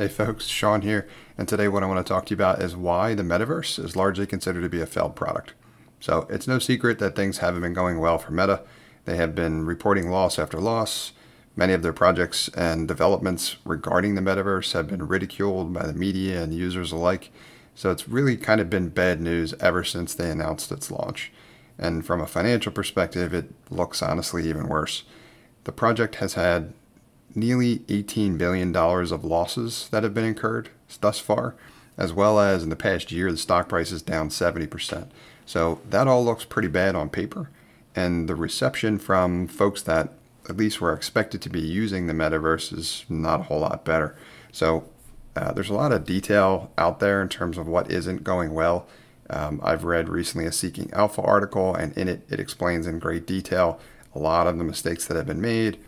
Hey folks, Sean here, and today what I want to talk to you about is why the metaverse is largely considered to be a failed product. So it's no secret that things haven't been going well for Meta. They have been reporting loss after loss. Many of their projects and developments regarding the metaverse have been ridiculed by the media and users alike. So it's really kind of been bad news ever since they announced its launch. And from a financial perspective, it looks honestly even worse. The project has had nearly $18 billion of losses that have been incurred thus far, as well as in the past year, the stock price is down 70%. So that all looks pretty bad on paper. And the reception from folks that at least were expected to be using the metaverse is not a whole lot better. So uh, there's a lot of detail out there in terms of what isn't going well. Um, I've read recently a Seeking Alpha article, and in it, it explains in great detail a lot of the mistakes that have been made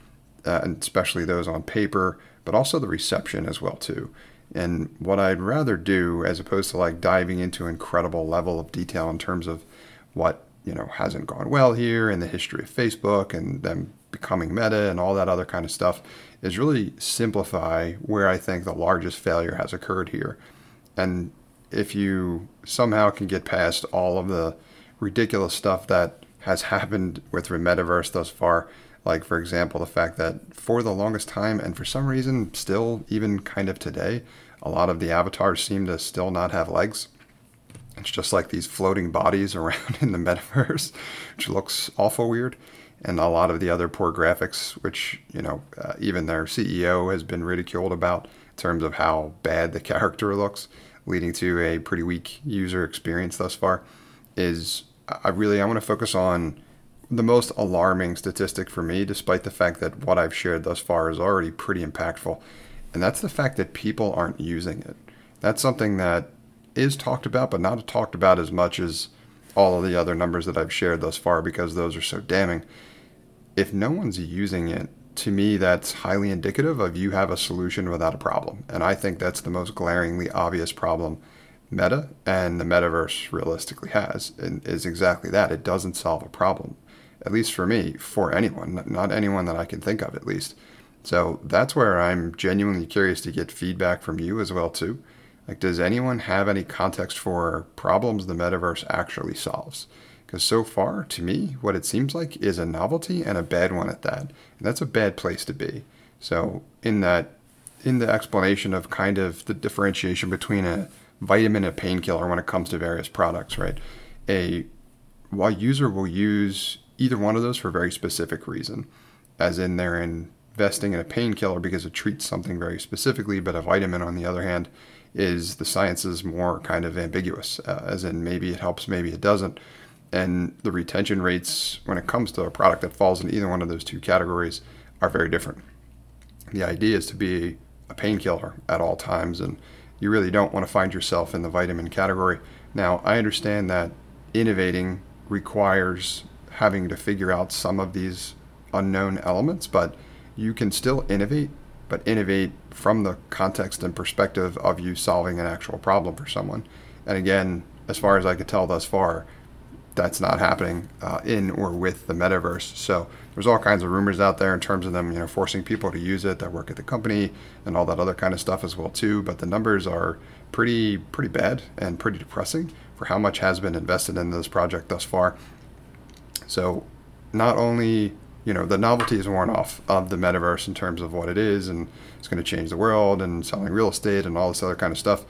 uh, and especially those on paper, but also the reception as well too. And what I'd rather do, as opposed to like diving into incredible level of detail in terms of what you know hasn't gone well here in the history of Facebook and them becoming meta and all that other kind of stuff, is really simplify where I think the largest failure has occurred here. And if you somehow can get past all of the ridiculous stuff that has happened with metaverse thus far, like, for example, the fact that for the longest time, and for some reason, still even kind of today, a lot of the avatars seem to still not have legs. It's just like these floating bodies around in the metaverse, which looks awful weird. And a lot of the other poor graphics, which, you know, uh, even their CEO has been ridiculed about in terms of how bad the character looks, leading to a pretty weak user experience thus far, is I really I want to focus on the most alarming statistic for me, despite the fact that what I've shared thus far is already pretty impactful. And that's the fact that people aren't using it. That's something that is talked about, but not talked about as much as all of the other numbers that I've shared thus far because those are so damning. If no one's using it, to me, that's highly indicative of you have a solution without a problem. And I think that's the most glaringly obvious problem Meta and the metaverse realistically has, and is exactly that. It doesn't solve a problem at least for me, for anyone, not anyone that I can think of at least. So that's where I'm genuinely curious to get feedback from you as well too. Like, does anyone have any context for problems the metaverse actually solves? Because so far, to me, what it seems like is a novelty and a bad one at that. And that's a bad place to be. So, in that, in the explanation of kind of the differentiation between a vitamin a painkiller when it comes to various products, right? A while user will use either one of those for a very specific reason, as in they're investing in a painkiller because it treats something very specifically, but a vitamin, on the other hand, is the science is more kind of ambiguous, uh, as in maybe it helps, maybe it doesn't. And the retention rates when it comes to a product that falls in either one of those two categories are very different. The idea is to be a painkiller at all times, and you really don't want to find yourself in the vitamin category. Now, I understand that innovating requires having to figure out some of these unknown elements, but you can still innovate, but innovate from the context and perspective of you solving an actual problem for someone. And again, as far as I can tell thus far, that's not happening uh, in or with the metaverse. So there's all kinds of rumors out there in terms of them, you know, forcing people to use it that work at the company and all that other kind of stuff as well too. But the numbers are pretty pretty bad and pretty depressing for how much has been invested in this project thus far. So not only you know the novelty is worn off of the metaverse in terms of what it is and it's going to change the world and selling real estate and all this other kind of stuff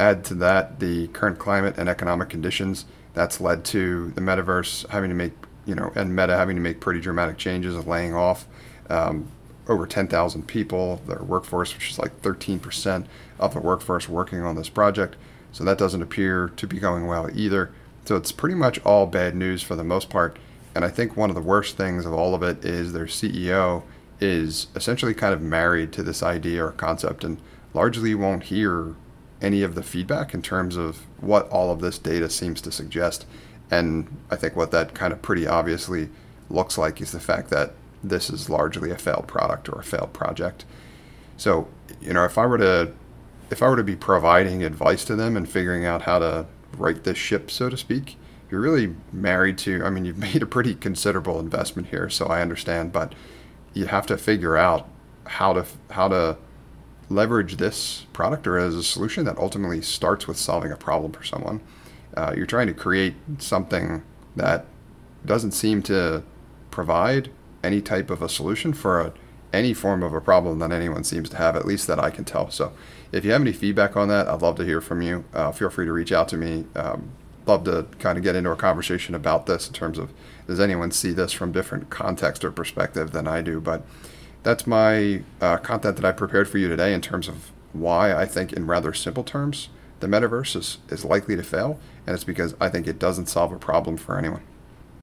add to that the current climate and economic conditions that's led to the metaverse having to make you know and meta having to make pretty dramatic changes of laying off um, over 10,000 people their workforce which is like 13% of the workforce working on this project. So that doesn't appear to be going well either. So it's pretty much all bad news for the most part. And I think one of the worst things of all of it is their CEO is essentially kind of married to this idea or concept. And largely won't hear any of the feedback in terms of what all of this data seems to suggest. And I think what that kind of pretty obviously looks like is the fact that this is largely a failed product or a failed project. So, you know, if I were to if I were to be providing advice to them and figuring out how to right this ship, so to speak, you're really married to i mean you've made a pretty considerable investment here so i understand but you have to figure out how to how to leverage this product or as a solution that ultimately starts with solving a problem for someone. Uh, you're trying to create something that doesn't seem to provide any type of a solution for a, any form of a problem that anyone seems to have, at least that I can tell. So, if you have any feedback on that, I'd love to hear from you. Uh, feel free to reach out to me. Um, love to kind of get into a conversation about this in terms of does anyone see this from different context or perspective than I do. But that's my uh, content that I prepared for you today in terms of why I think, in rather simple terms, the metaverse is, is likely to fail. And it's because I think it doesn't solve a problem for anyone.